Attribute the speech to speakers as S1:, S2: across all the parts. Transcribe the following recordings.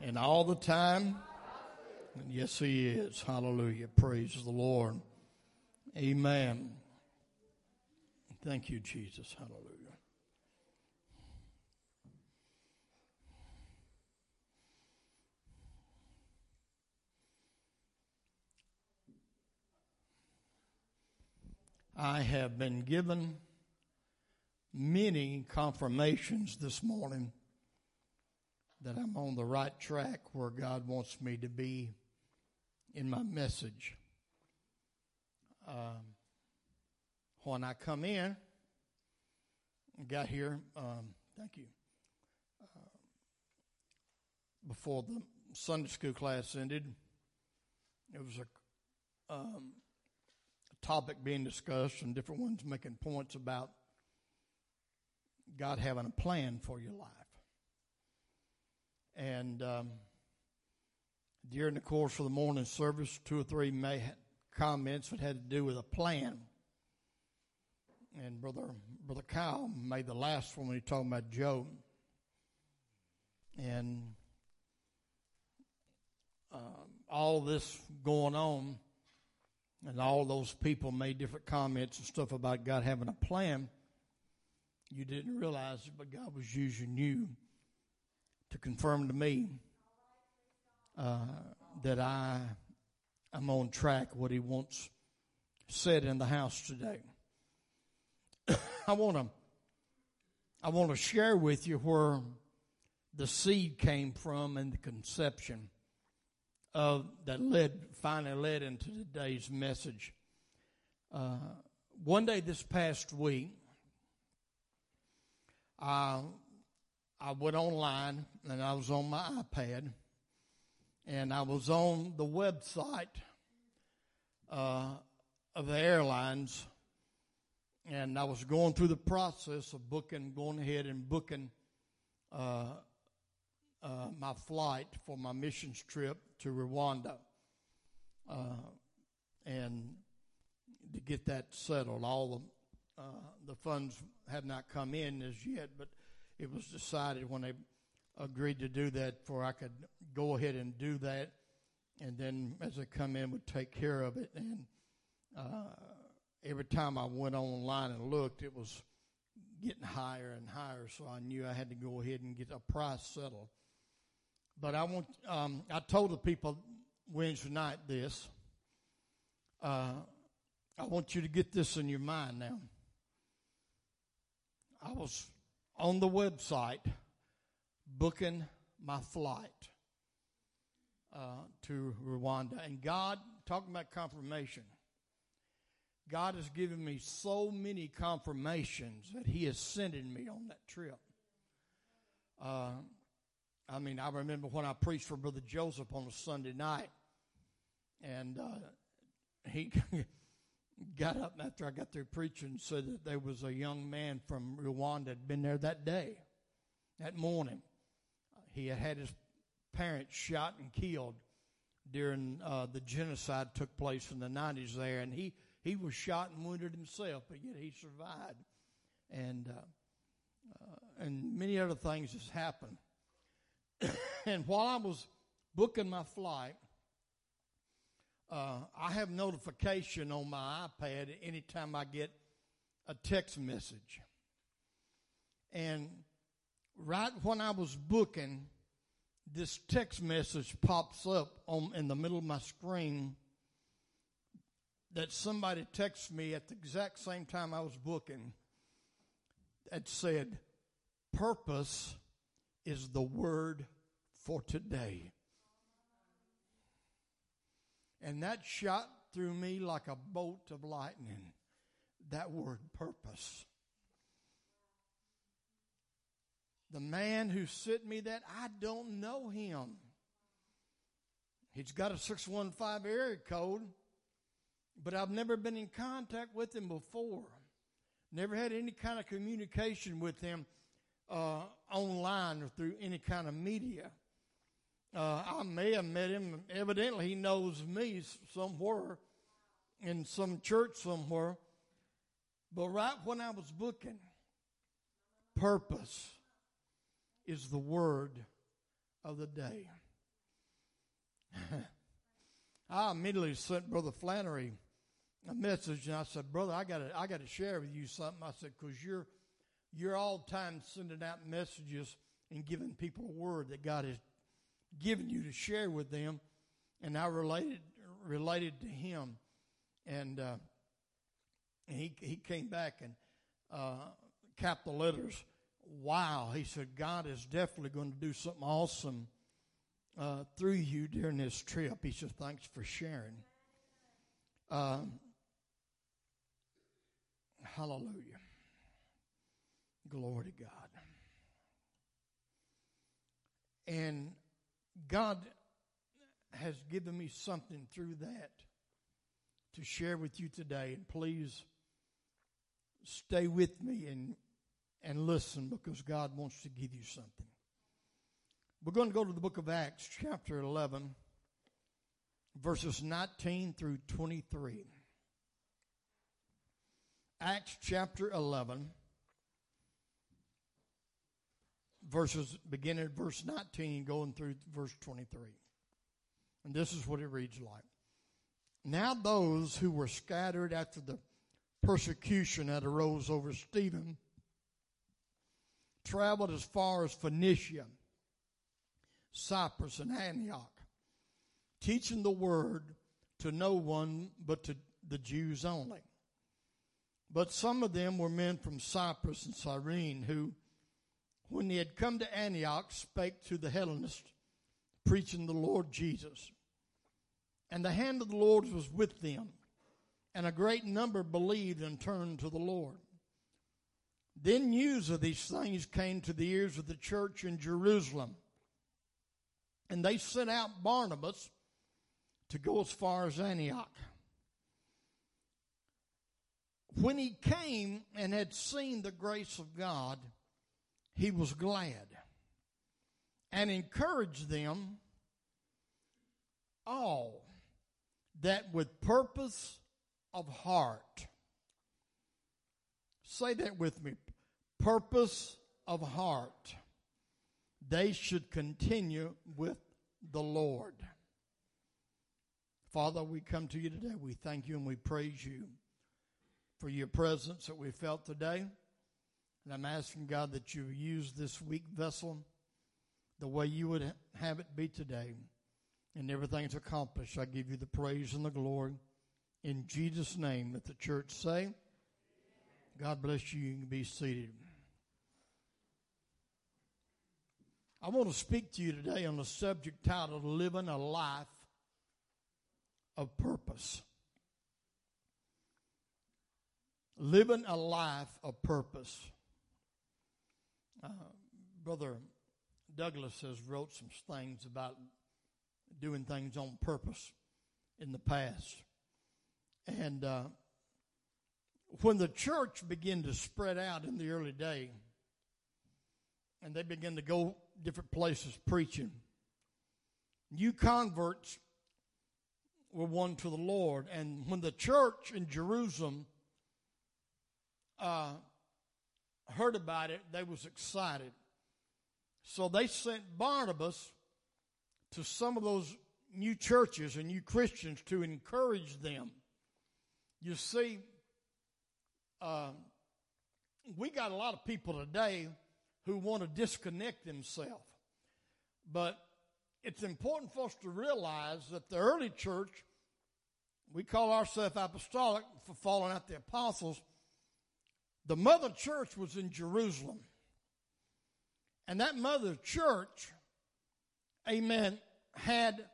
S1: And all the time? And yes, He is. Hallelujah. Praise the Lord. Amen. Thank you, Jesus. Hallelujah. I have been given many confirmations this morning that I'm on the right track where God wants me to be in my message. Um, when I come in, got here, um, thank you, uh, before the Sunday school class ended, it was a um, topic being discussed and different ones making points about God having a plan for your life. And um, during the course of the morning service, two or three comments that had to do with a plan. And brother brother Kyle made the last one when he talked about Job. And uh, all this going on, and all those people made different comments and stuff about God having a plan. You didn't realize it, but God was using you to confirm to me uh, that I am on track what He wants said in the house today. I want to I want to share with you where the seed came from and the conception of that led finally led into today's message. Uh, one day this past week, I I went online and I was on my iPad, and I was on the website uh, of the airlines, and I was going through the process of booking, going ahead and booking uh, uh, my flight for my missions trip to Rwanda, uh, and to get that settled. All the uh, the funds have not come in as yet, but it was decided when they agreed to do that for I could go ahead and do that, and then as I come in, would take care of it. And uh, every time I went online and looked, it was getting higher and higher, so I knew I had to go ahead and get a price settled. But I want, um, I told the people Wednesday night this. Uh, I want you to get this in your mind now. I was on the website booking my flight uh, to Rwanda, and God, talking about confirmation, God has given me so many confirmations that He is sending me on that trip. Uh, I mean, I remember when I preached for Brother Joseph on a Sunday night, and uh, he got up after I got through preaching said that there was a young man from Rwanda had been there that day, that morning. He had had his parents shot and killed during uh, the genocide took place in the 90s there, and he, he was shot and wounded himself, but yet he survived. And, uh, uh, and many other things has happened. and while I was booking my flight, uh, I have notification on my iPad anytime I get a text message. And right when I was booking, this text message pops up on in the middle of my screen that somebody texted me at the exact same time I was booking that said, Purpose is the word for today. And that shot through me like a bolt of lightning. That word purpose. The man who sent me that, I don't know him. He's got a 615 area code, but I've never been in contact with him before. Never had any kind of communication with him uh, online or through any kind of media. Uh, I may have met him. Evidently, he knows me somewhere in some church somewhere. But right when I was booking, purpose is the word of the day. I immediately sent Brother Flannery a message, and I said, "Brother, I got to I got to share with you something." I said, "Cause you're you're all time sending out messages and giving people a word that God has given you to share with them." And I related related to him, and uh, he he came back and uh, capped the letters. Wow, he said, God is definitely going to do something awesome uh, through you during this trip. He said, thanks for sharing. Um, hallelujah. Glory to God. And God has given me something through that to share with you today. And please stay with me and, and listen because God wants to give you something. We're going to go to the book of Acts, chapter 11, verses 19 through 23. Acts chapter 11, verses beginning at verse 19, going through verse 23. And this is what it reads like. Now those who were scattered after the persecution that arose over Stephen traveled as far as Phoenicia, Cyprus, and Antioch, teaching the word to no one but to the Jews only. But some of them were men from Cyprus and Cyrene who, when he had come to Antioch, spake to the Hellenists, preaching the Lord Jesus. And the hand of the Lord was with them, and a great number believed and turned to the Lord. Then news of these things came to the ears of the church in Jerusalem. And they sent out Barnabas to go as far as Antioch. When he came and had seen the grace of God, he was glad and encouraged them all that with purpose of heart. Say that with me. Purpose of heart. They should continue with the Lord. Father, we come to you today. We thank you and we praise you for your presence that we felt today. And I'm asking God that you use this weak vessel the way you would have it be today and everything's accomplished. I give you the praise and the glory. In Jesus' name, let the church say, God bless you. You can be seated. I want to speak to you today on the subject titled Living a Life of Purpose. Living a life of purpose. Uh, Brother Douglas has wrote some things about doing things on purpose in the past. And uh, when the church began to spread out in the early day, and they began to go different places preaching, new converts were won to the Lord. And when the church in Jerusalem uh, heard about it, they was excited. So they sent Barnabas to some of those new churches and new Christians to encourage them. You see, uh, we got a lot of people today who want to disconnect themselves. But it's important for us to realize that the early church, we call ourselves apostolic for following out the apostles. The mother church was in Jerusalem. And that mother church amen, had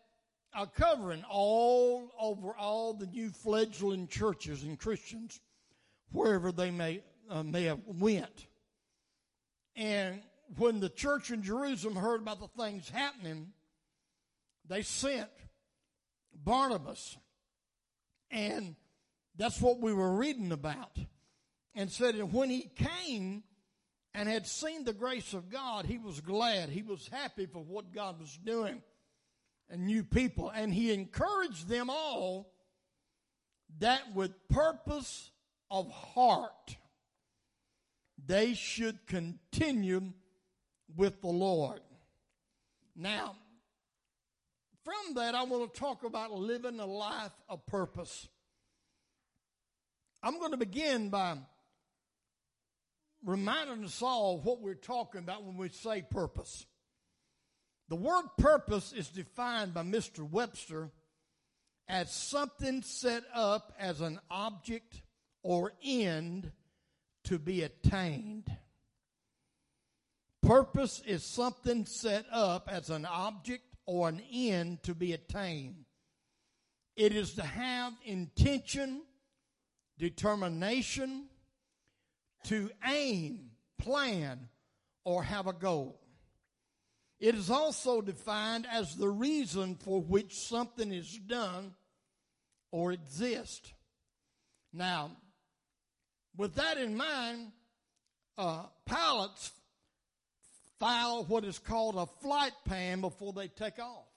S1: a covering all over all the new fledgling churches and Christians, wherever they may, uh, may have went. And when the church in Jerusalem heard about the things happening, they sent Barnabas. And that's what we were reading about. And said, and when he came, and had seen the grace of God, he was glad. He was happy for what God was doing and new people. And he encouraged them all that with purpose of heart, they should continue with the Lord. Now, from that, I want to talk about living a life of purpose. I'm going to begin by reminding us all what we're talking about when we say purpose. The word purpose is defined by Mr. Webster as something set up as an object or end to be attained. Purpose is something set up as an object or an end to be attained. It is to have intention, determination, to aim, plan, or have a goal. It is also defined as the reason for which something is done or exists. Now, with that in mind, uh, pilots file what is called a flight plan before they take off.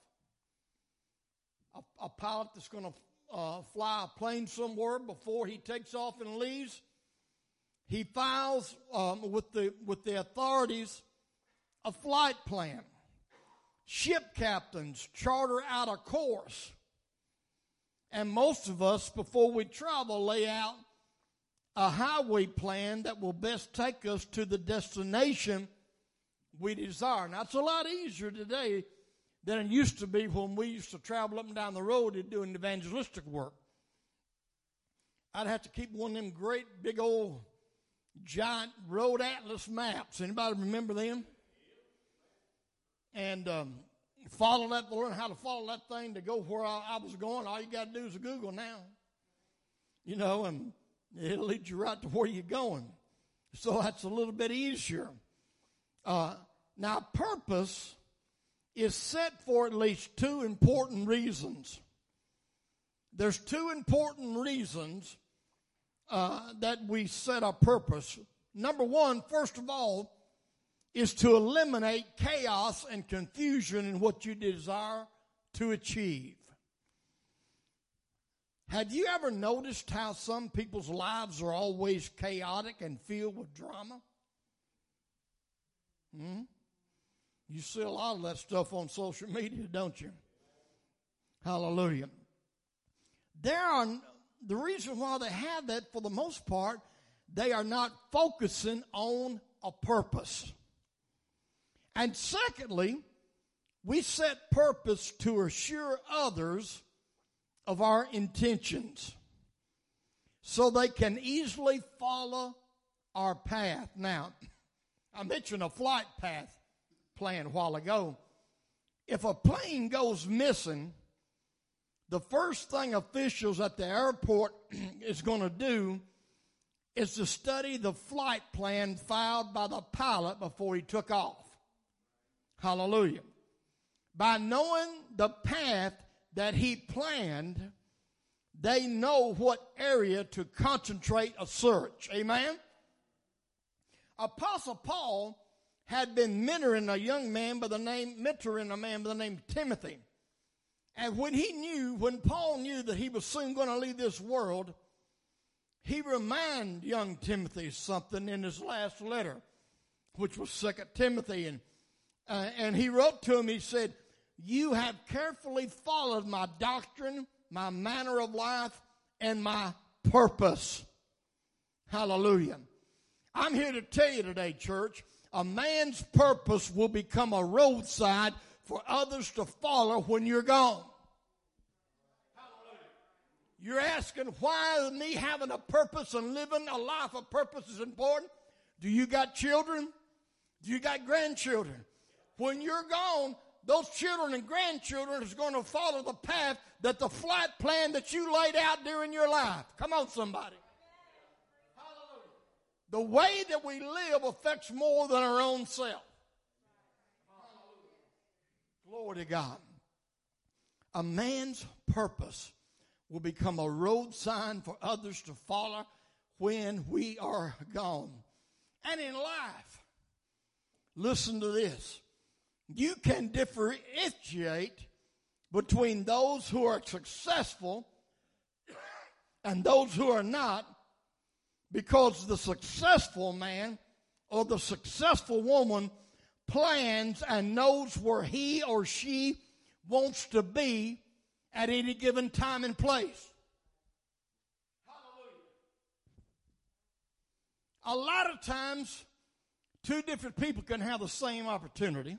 S1: A, a pilot that's going to uh, fly a plane somewhere before he takes off and leaves, he files um, with the with the authorities a flight plan. Ship captains charter out a course. And most of us, before we travel, lay out a highway plan that will best take us to the destination we desire. Now, it's a lot easier today than it used to be when we used to travel up and down the road doing evangelistic work. I'd have to keep one of them great big old giant road atlas maps. Anybody remember them? and um, follow that, learn how to follow that thing to go where I, I was going. All you got to do is Google now, you know, and it'll lead you right to where you're going. So that's a little bit easier. Uh, now, purpose is set for at least two important reasons. There's two important reasons uh, that we set a purpose. Number one, first of all, is to eliminate chaos and confusion in what you desire to achieve. Have you ever noticed how some people's lives are always chaotic and filled with drama? Hmm? You see a lot of that stuff on social media, don't you? Hallelujah. There are the reason why they have that for the most part, they are not focusing on a purpose. And secondly, we set purpose to assure others of our intentions so they can easily follow our path. Now, I mentioned a flight path plan a while ago. If a plane goes missing, the first thing officials at the airport is going to do is to study the flight plan filed by the pilot before he took off. Hallelujah. By knowing the path that he planned, they know what area to concentrate a search. Amen? Apostle Paul had been mentoring a young man by the name, mentoring a man by the name Timothy. And when he knew, when Paul knew that he was soon going to leave this world, he reminded young Timothy something in his last letter, which was Second Timothy. And uh, and he wrote to him, he said, You have carefully followed my doctrine, my manner of life, and my purpose. Hallelujah. I'm here to tell you today, church, a man's purpose will become a roadside for others to follow when you're gone. You're asking why me having a purpose and living a life of purpose is important. Do you got children? Do you got grandchildren? When you're gone, those children and grandchildren is going to follow the path that the flight plan that you laid out during your life. Come on, somebody. Hallelujah. The way that we live affects more than our own self. Glory to God. A man's purpose will become a road sign for others to follow when we are gone. And in life, listen to this you can differentiate between those who are successful and those who are not because the successful man or the successful woman plans and knows where he or she wants to be at any given time and place. A lot of times, two different people can have the same opportunity.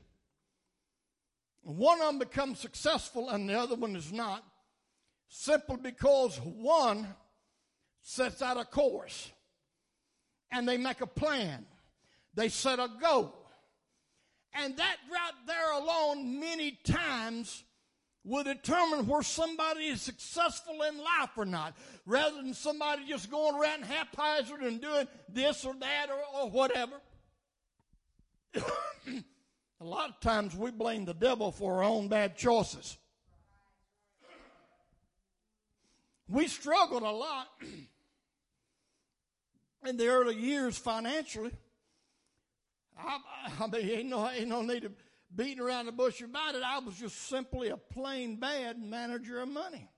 S1: One of them becomes successful and the other one is not, simply because one sets out a course and they make a plan. They set a goal. And that right there alone, many times, will determine where somebody is successful in life or not, rather than somebody just going around haphazard and doing this or that or, or whatever. a lot of times we blame the devil for our own bad choices. We struggled a lot in the early years financially. I, I mean, ain't no, ain't no need to beating around the bush about it. I was just simply a plain bad manager of money.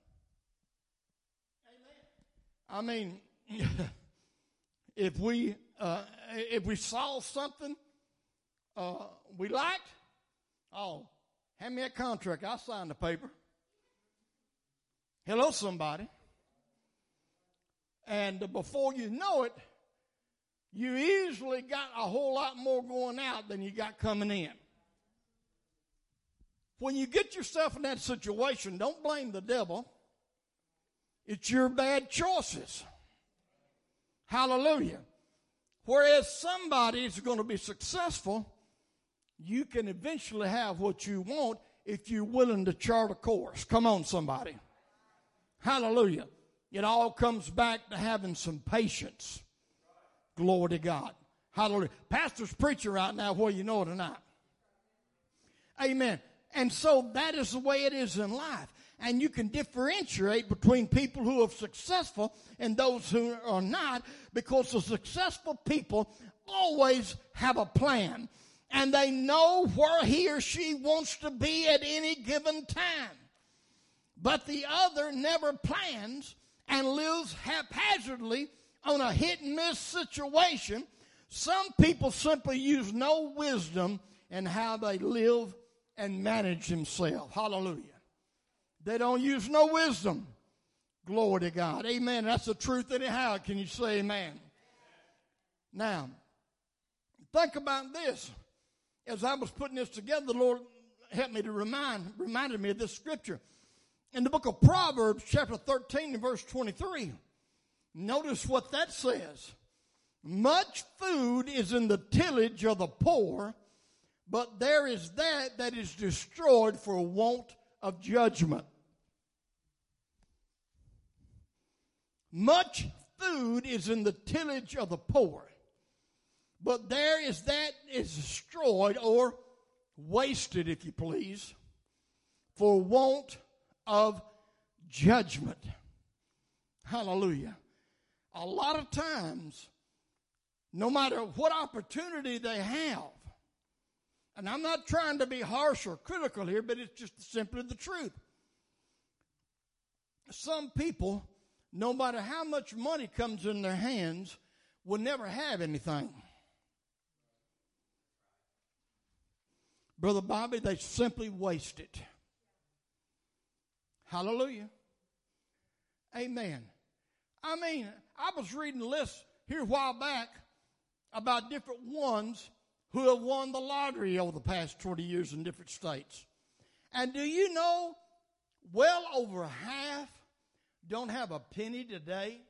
S1: Amen. I mean, if we uh, if we saw something uh, we liked, oh, hand me a contract. I'll sign the paper. Hello, somebody. And before you know it, you easily got a whole lot more going out than you got coming in. When you get yourself in that situation, don't blame the devil. It's your bad choices. Hallelujah. Whereas somebody is going to be successful, you can eventually have what you want if you're willing to chart a course. Come on, somebody. Hallelujah. It all comes back to having some patience. Glory to God. Hallelujah. Pastor's preaching right now, whether you know it or not. Amen. And so that is the way it is in life. And you can differentiate between people who are successful and those who are not because the successful people always have a plan and they know where he or she wants to be at any given time. But the other never plans and lives haphazardly on a hit and miss situation. Some people simply use no wisdom in how they live and manage himself. Hallelujah. They don't use no wisdom. Glory to God. Amen. That's the truth anyhow. Can you say amen? Now, think about this. As I was putting this together, the Lord helped me to remind, reminded me of this scripture. In the book of Proverbs, chapter 13 and verse 23, notice what that says. Much food is in the tillage of the poor, but there is that that is destroyed for want of judgment. Much food is in the tillage of the poor, but there is that is destroyed or wasted, if you please, for want of judgment. Hallelujah. A lot of times, no matter what opportunity they have, and I'm not trying to be harsh or critical here, but it's just simply the truth. Some people, no matter how much money comes in their hands, will never have anything. Brother Bobby, they simply waste it. Hallelujah. Amen. I mean, I was reading a list here a while back about different ones who have won the lottery over the past 20 years in different states. And do you know well over half don't have a penny today?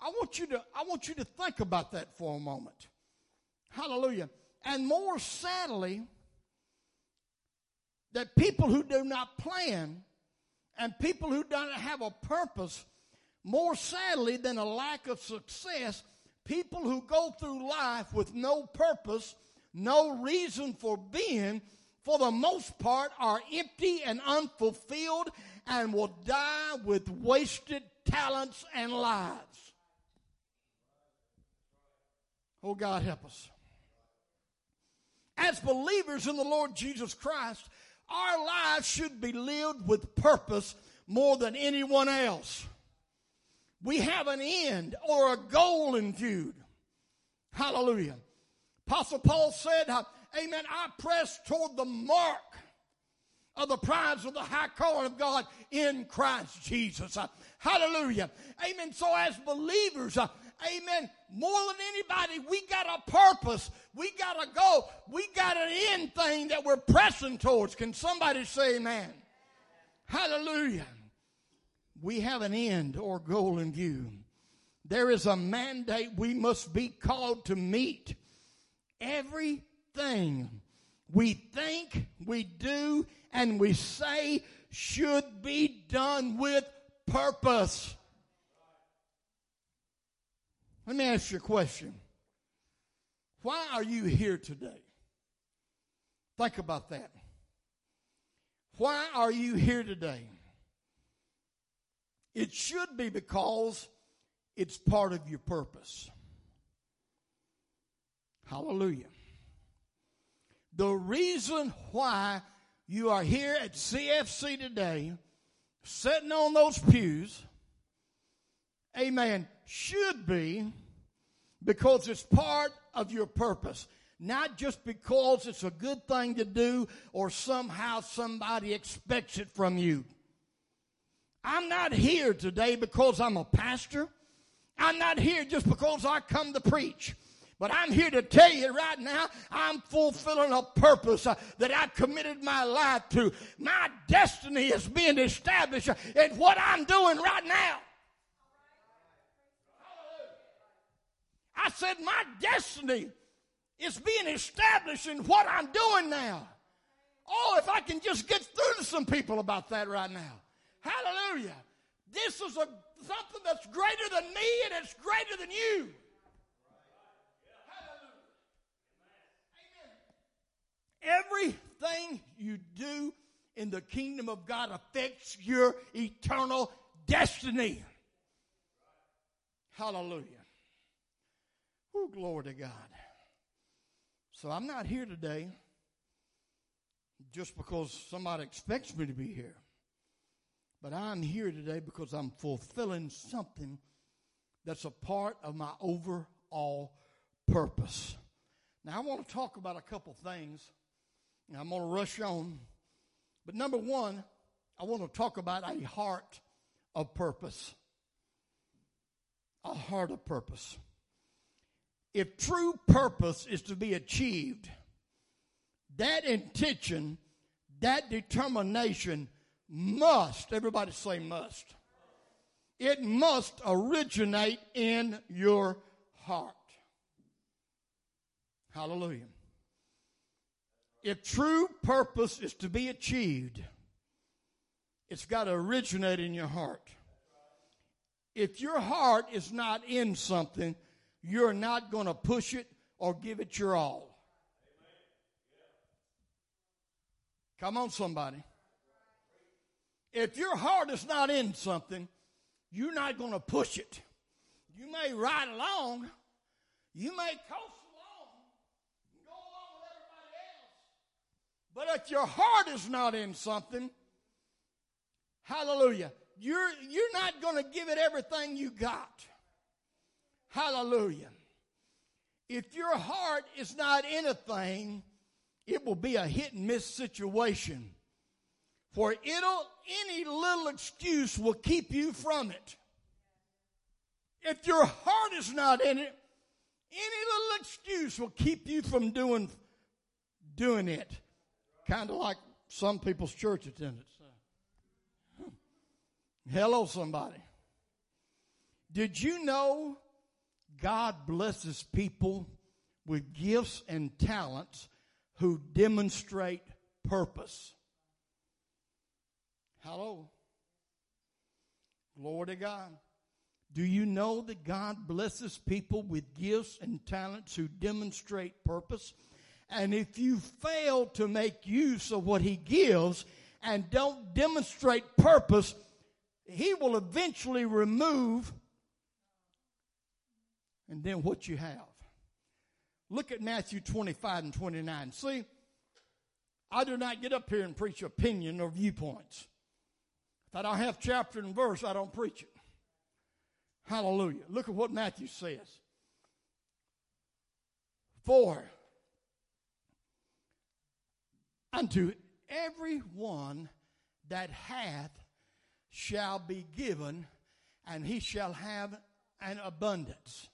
S1: I want you to I want you to think about that for a moment. Hallelujah. And more sadly, that people who do not plan and people who don't have a purpose more sadly than a lack of success, people who go through life with no purpose, no reason for being, for the most part are empty and unfulfilled and will die with wasted talents and lives. Oh, God, help us. As believers in the Lord Jesus Christ, our lives should be lived with purpose more than anyone else we have an end or a goal in view. Hallelujah. Apostle Paul said, Amen. I press toward the mark of the prize of the high calling of God in Christ Jesus. Uh, hallelujah. Amen. So as believers, uh, amen, more than anybody, we got a purpose. We got to go. We got an end thing that we're pressing towards. Can somebody say amen? Hallelujah. We have an end or goal in view. There is a mandate we must be called to meet. Everything we think, we do, and we say should be done with purpose. Let me ask you a question. Why are you here today? Think about that. Why are you here today? It should be because it's part of your purpose. Hallelujah. The reason why you are here at CFC today, sitting on those pews, amen, should be because it's part of your purpose. Not just because it's a good thing to do or somehow somebody expects it from you. I'm not here today because I'm a pastor. I'm not here just because I come to preach. But I'm here to tell you right now, I'm fulfilling a purpose uh, that I've committed my life to. My destiny is being established in what I'm doing right now. I said, my destiny is being established in what I'm doing now. Oh, if I can just get through to some people about that right now. Hallelujah. This is a, something that's greater than me and it's greater than you. Everything you do in the kingdom of God affects your eternal destiny. Hallelujah. Oh, glory to God. So I'm not here today just because somebody expects me to be here. But I'm here today because I'm fulfilling something that's a part of my overall purpose. Now, I want to talk about a couple things and I'm going to rush on. But number one, I want to talk about a heart of purpose. A heart of purpose. If true purpose is to be achieved, that intention, that determination must, everybody say must, it must originate in your heart. Hallelujah. If true purpose is to be achieved, it's got to originate in your heart. If your heart is not in something, you're not going to push it or give it your all. Come on, somebody. If your heart is not in something, you're not going to push it. You may ride along, you may coast along, go along with everybody else, But if your heart is not in something, hallelujah, you're, you're not going to give it everything you got. Hallelujah. If your heart is not in a thing, it will be a hit and miss situation. For it'll, any little excuse will keep you from it. If your heart is not in it, any little excuse will keep you from doing, doing it kind of like some people's church attendance. Hello, somebody. Did you know God blesses people with gifts and talents who demonstrate purpose? Hello. Glory to God. Do you know that God blesses people with gifts and talents who demonstrate purpose? And if you fail to make use of what he gives and don't demonstrate purpose, he will eventually remove and then what you have. Look at Matthew 25 and 29. See, I do not get up here and preach opinion or viewpoints. If I don't have chapter and verse, I don't preach it. Hallelujah. Look at what Matthew says. For unto every one that hath shall be given, and he shall have an abundance.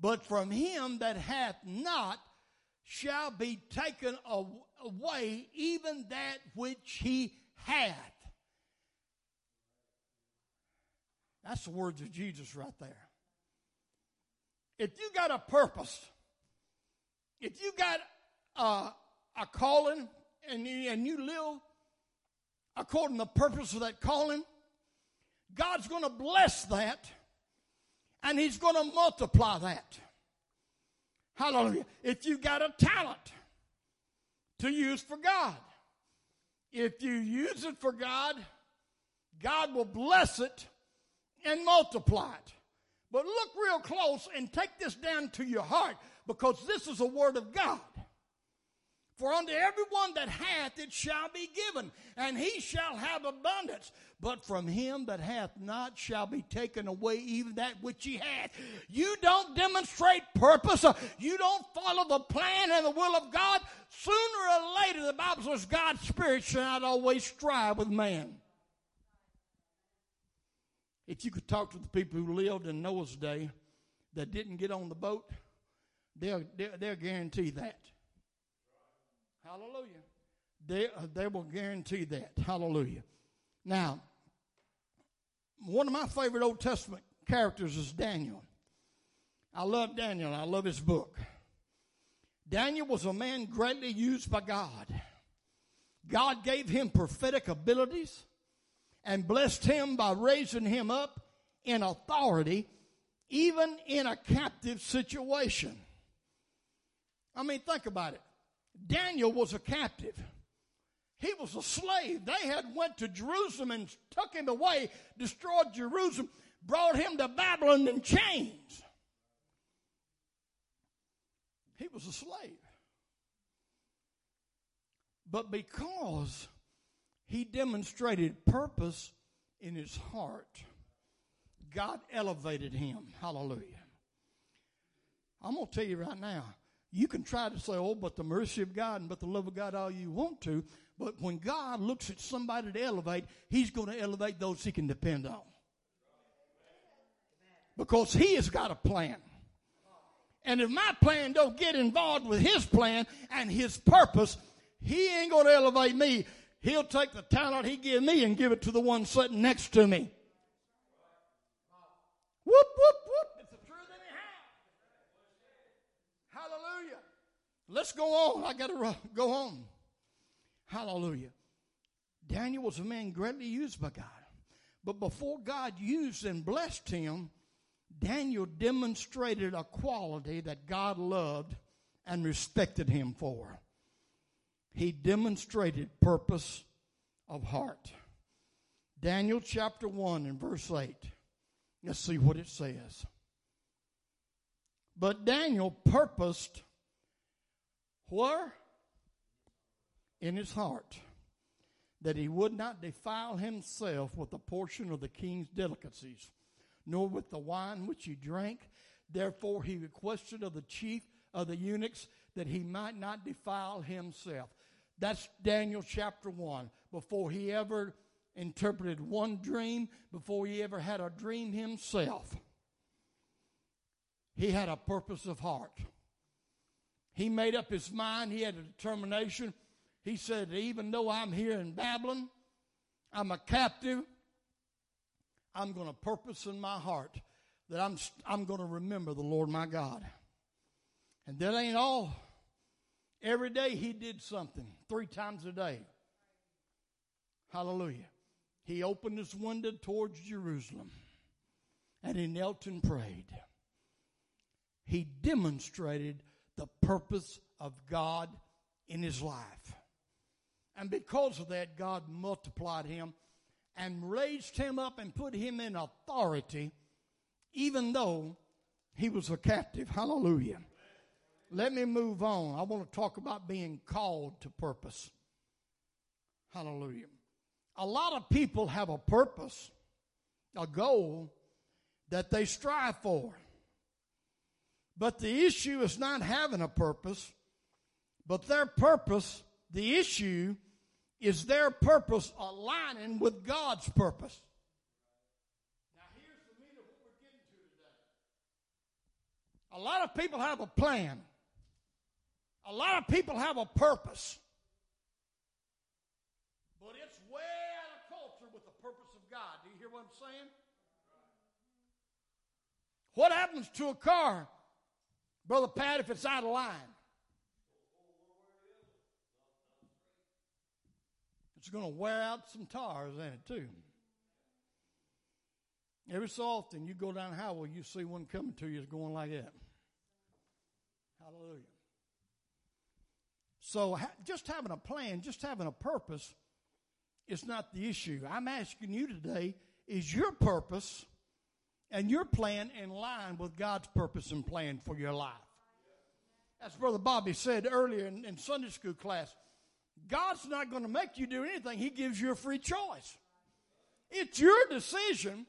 S1: But from him that hath not shall be taken away even that which he hath. That's the words of Jesus right there. If you got a purpose, if you got a, a calling and you, and you live according to the purpose of that calling, God's going to bless that and He's going to multiply that. Hallelujah. If you got a talent to use for God, if you use it for God, God will bless it and multiply it. But look real close and take this down to your heart because this is a word of God. For unto everyone that hath it shall be given, and he shall have abundance. But from him that hath not shall be taken away even that which he hath. You don't demonstrate purpose, you don't follow the plan and the will of God. Sooner or later, the Bible says God's Spirit shall not always strive with man. If you could talk to the people who lived in Noah's day that didn't get on the boat, they'll, they'll, they'll guarantee that. Hallelujah. They, uh, they will guarantee that. Hallelujah. Now, one of my favorite Old Testament characters is Daniel. I love Daniel. I love his book. Daniel was a man greatly used by God. God gave him prophetic abilities and blessed him by raising him up in authority, even in a captive situation. I mean, think about it. Daniel was a captive. He was a slave. They had went to Jerusalem and took him away, destroyed Jerusalem, brought him to Babylon in chains. He was a slave. But because he demonstrated purpose in his heart, God elevated him. Hallelujah. I'm going to tell you right now, you can try to say, oh, but the mercy of God and but the love of God all you want to. But when God looks at somebody to elevate, He's going to elevate those He can depend on. Because He has got a plan. And if my plan don't get involved with His plan and His purpose, He ain't going to elevate me. He'll take the talent He give me and give it to the one sitting next to me. Whoop, whoop, whoop. It's the truth anyhow. Hallelujah. Let's go on. I got to go on. Hallelujah. Daniel was a man greatly used by God. But before God used and blessed him, Daniel demonstrated a quality that God loved and respected him for. He demonstrated purpose of heart. Daniel chapter 1 and verse 8. Let's see what it says. But Daniel purposed where? In his heart, that he would not defile himself with a portion of the king's delicacies, nor with the wine which he drank. Therefore he requested of the chief of the eunuchs that he might not defile himself. That's Daniel chapter 1. Before he ever interpreted one dream, before he ever had a dream himself, he had a purpose of heart. He made up his mind. He had a determination. He said, even though I'm here in Babylon, I'm a captive, I'm going to purpose in my heart that I'm, I'm going to remember the Lord my God. And that ain't all. Every day he did something, three times a day. Hallelujah. He opened his window towards Jerusalem and he knelt and prayed. He demonstrated the purpose of God in his life. And because of that, God multiplied him and raised him up and put him in authority, even though he was a captive. Hallelujah. Let me move on. I want to talk about being called to purpose. Hallelujah. A lot of people have a purpose, a goal that they strive for. But the issue is not having a purpose, but their purpose The issue is their purpose aligning with God's purpose. Now, here's the meat of what we're getting to today. A lot of people have a plan, a lot of people have a purpose. But it's way out of culture with the purpose of God. Do you hear what I'm saying? What happens to a car, Brother Pat, if it's out of line? It's going to wear out some tires, ain't it, too? Every so often you go down the highway, you see one coming to you is going like that. Hallelujah. So just having a plan, just having a purpose is not the issue. I'm asking you today, is your purpose and your plan in line with God's purpose and plan for your life? As Brother Bobby said earlier in, in Sunday school class, God's not going to make you do anything. He gives you a free choice. It's your decision.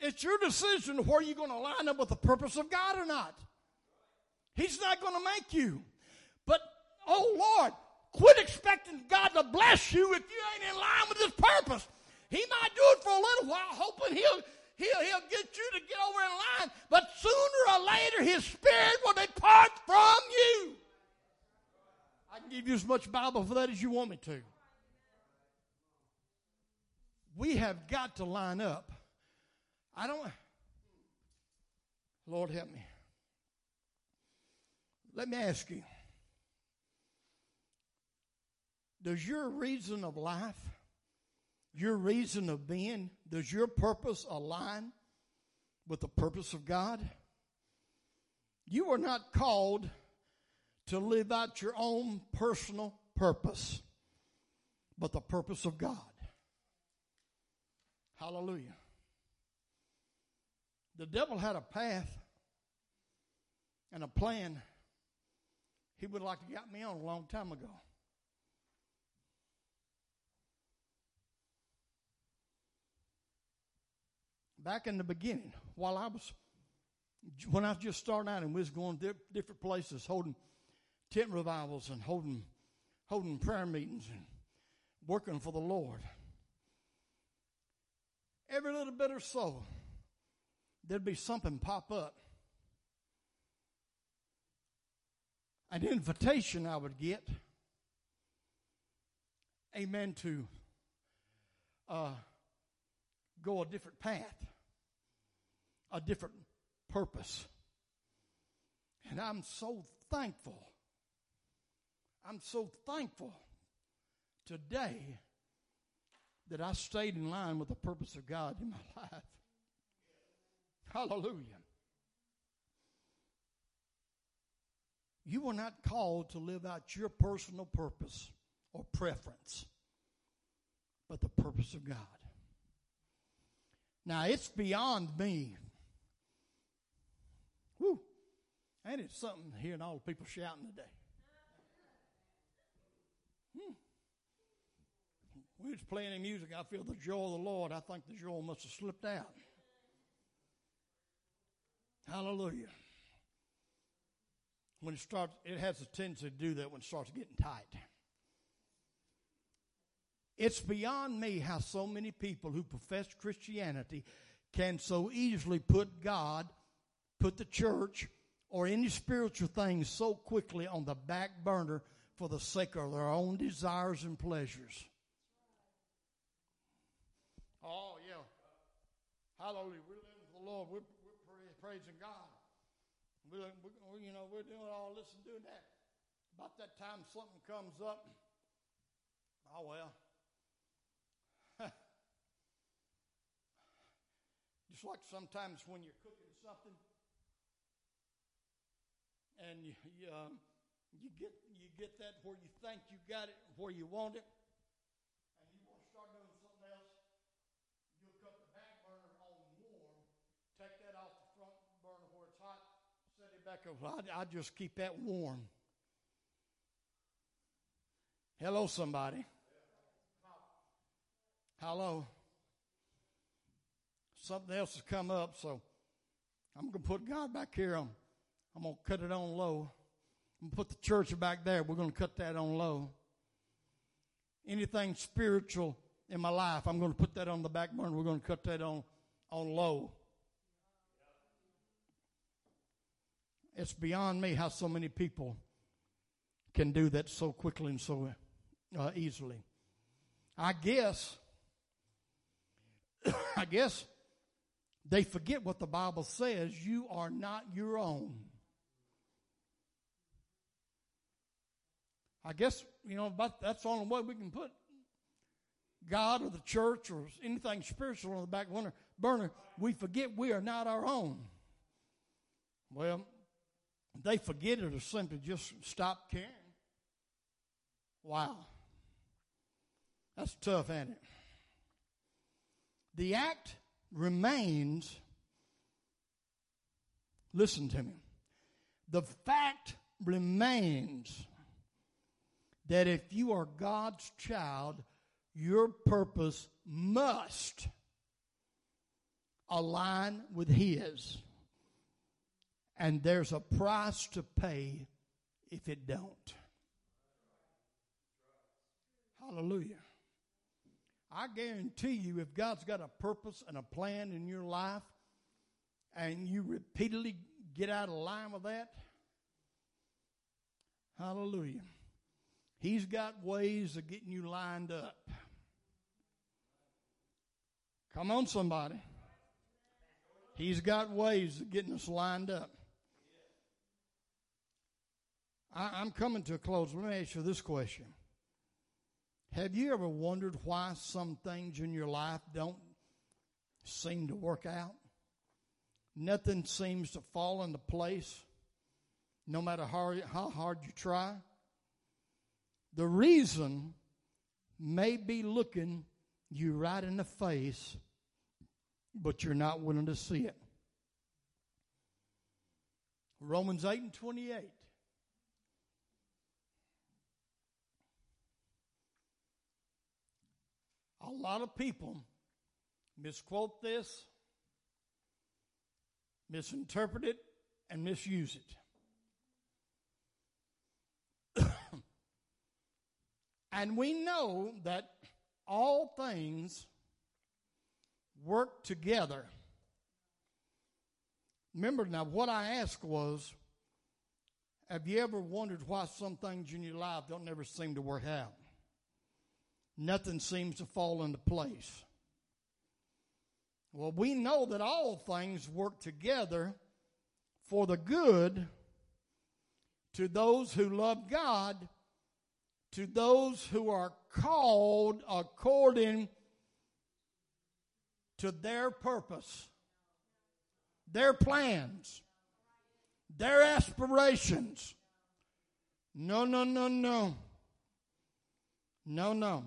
S1: It's your decision where you're going to line up with the purpose of God or not. He's not going to make you. But, oh Lord, quit expecting God to bless you if you ain't in line with His purpose. He might do it for a little while, hoping He'll He'll, he'll get you to get over in line, but sooner or later His Spirit will depart from you. I can give you as much Bible for that as you want me to. We have got to line up. I don't. Lord help me. Let me ask you Does your reason of life, your reason of being, does your purpose align with the purpose of God? You are not called to live out your own personal purpose, but the purpose of God. Hallelujah. The devil had a path and a plan he would like to got me on a long time ago. Back in the beginning, while I was, when I was just starting out and we was going to different places, holding tent revivals and holding, holding prayer meetings and working for the Lord. Every little bit or so, there'd be something pop up. An invitation I would get, amen, to uh, go a different path, a different purpose. And I'm so thankful I'm so thankful today that I stayed in line with the purpose of God in my life. Hallelujah. You were not called to live out your personal purpose or preference, but the purpose of God. Now, it's beyond me. Whew. Ain't it something hearing all the people shouting today? Hmm. We was playing the music. I feel the joy of the Lord. I think the joy must have slipped out. Hallelujah. When it starts, it has a tendency to do that when it starts getting tight. It's beyond me how so many people who profess Christianity can so easily put God, put the church, or any spiritual things so quickly on the back burner for the sake of their own desires and pleasures. Oh, yeah. Hallelujah. We're living for the Lord. We're, we're praising God. We're, we're, you know, we're doing all this and doing that. About that time something comes up. Oh, well. Just like sometimes when you're cooking something and you, you um, you get you get that where you think you got it, where you want it, and you want to start doing something else, you'll cut the back burner on warm, take that off the front burner where it's hot, I just keep that warm. Hello, somebody. Hello. Something else has come up, so I'm going to put God back here. I'm, I'm going to cut it on low I'm going to put the church back there. We're going to cut that on low. Anything spiritual in my life, I'm going to put that on the back burner. We're going to cut that on, on low. It's beyond me how so many people can do that so quickly and so uh, easily. I guess, I guess they forget what the Bible says. You are not your own. I guess, you know, but that's the only way we can put God or the church or anything spiritual on the back burner. We forget we are not our own. Well, they forget it or simply just stop caring. Wow. That's tough, ain't it? The act remains, listen to me, the fact remains that if you are God's child, your purpose must align with His. And there's a price to pay if it don't. Hallelujah. I guarantee you, if God's got a purpose and a plan in your life, and you repeatedly get out of line with that, hallelujah. He's got ways of getting you lined up. Come on, somebody. He's got ways of getting us lined up. I, am coming to a close. Let me ask you this question. Have you ever wondered why some things in your life don't seem to work out? Nothing seems to fall into place, no matter how, how hard you try. The reason may be looking you right in the face, but you're not willing to see it. Romans 8 and 28. A lot of people misquote this, misinterpret it, and misuse it. and we know that all things work together. Remember now, what I asked was Have you ever wondered why some things in your life don't never seem to work out? Nothing seems to fall into place. Well, we know that all things work together for the good to those who love God, to those who are called according to their purpose, their plans, their aspirations. No, no, no, no. No, no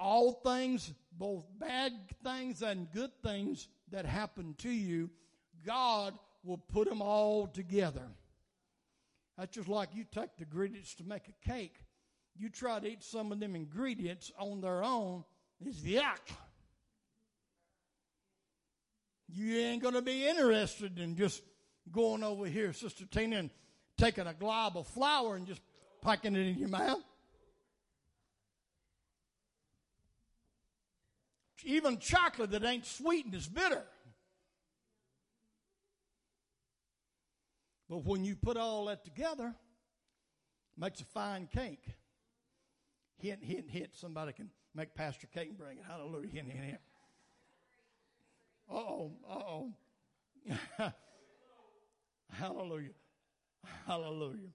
S1: all things, both bad things and good things that happen to you, God will put them all together. That's just like you take the ingredients to make a cake. You try to eat some of them ingredients on their own, it's yuck. You ain't going to be interested in just going over here, Sister Tina, and taking a glob of flour and just packing it in your mouth. Even chocolate that ain't sweetened is bitter. But when you put all that together, makes a fine cake. Hint, hint, hint. Somebody can make Pastor Cake and bring it. Hallelujah. Hint, hint, hint. Oh. Oh. Hallelujah. Hallelujah.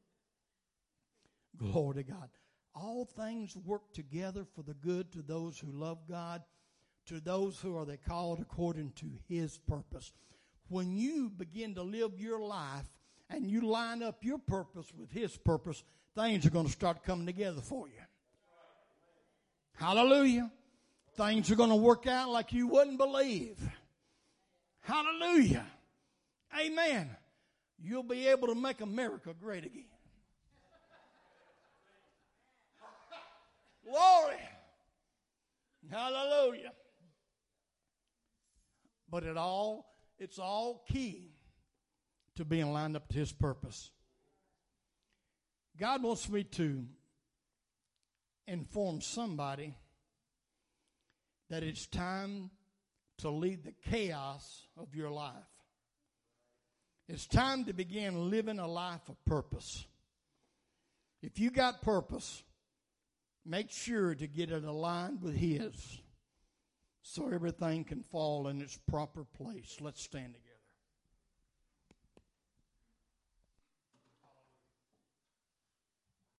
S1: Glory to God. All things work together for the good to those who love God to those who are they called according to his purpose. When you begin to live your life and you line up your purpose with his purpose, things are going to start coming together for you. Hallelujah. Things are going to work out like you wouldn't believe. Hallelujah. Amen. You'll be able to make America great again. Glory. Hallelujah. But it all, it's all key to being lined up to his purpose. God wants me to inform somebody that it's time to leave the chaos of your life. It's time to begin living a life of purpose. If you got purpose, make sure to get it aligned with His so everything can fall in its proper place. Let's stand together.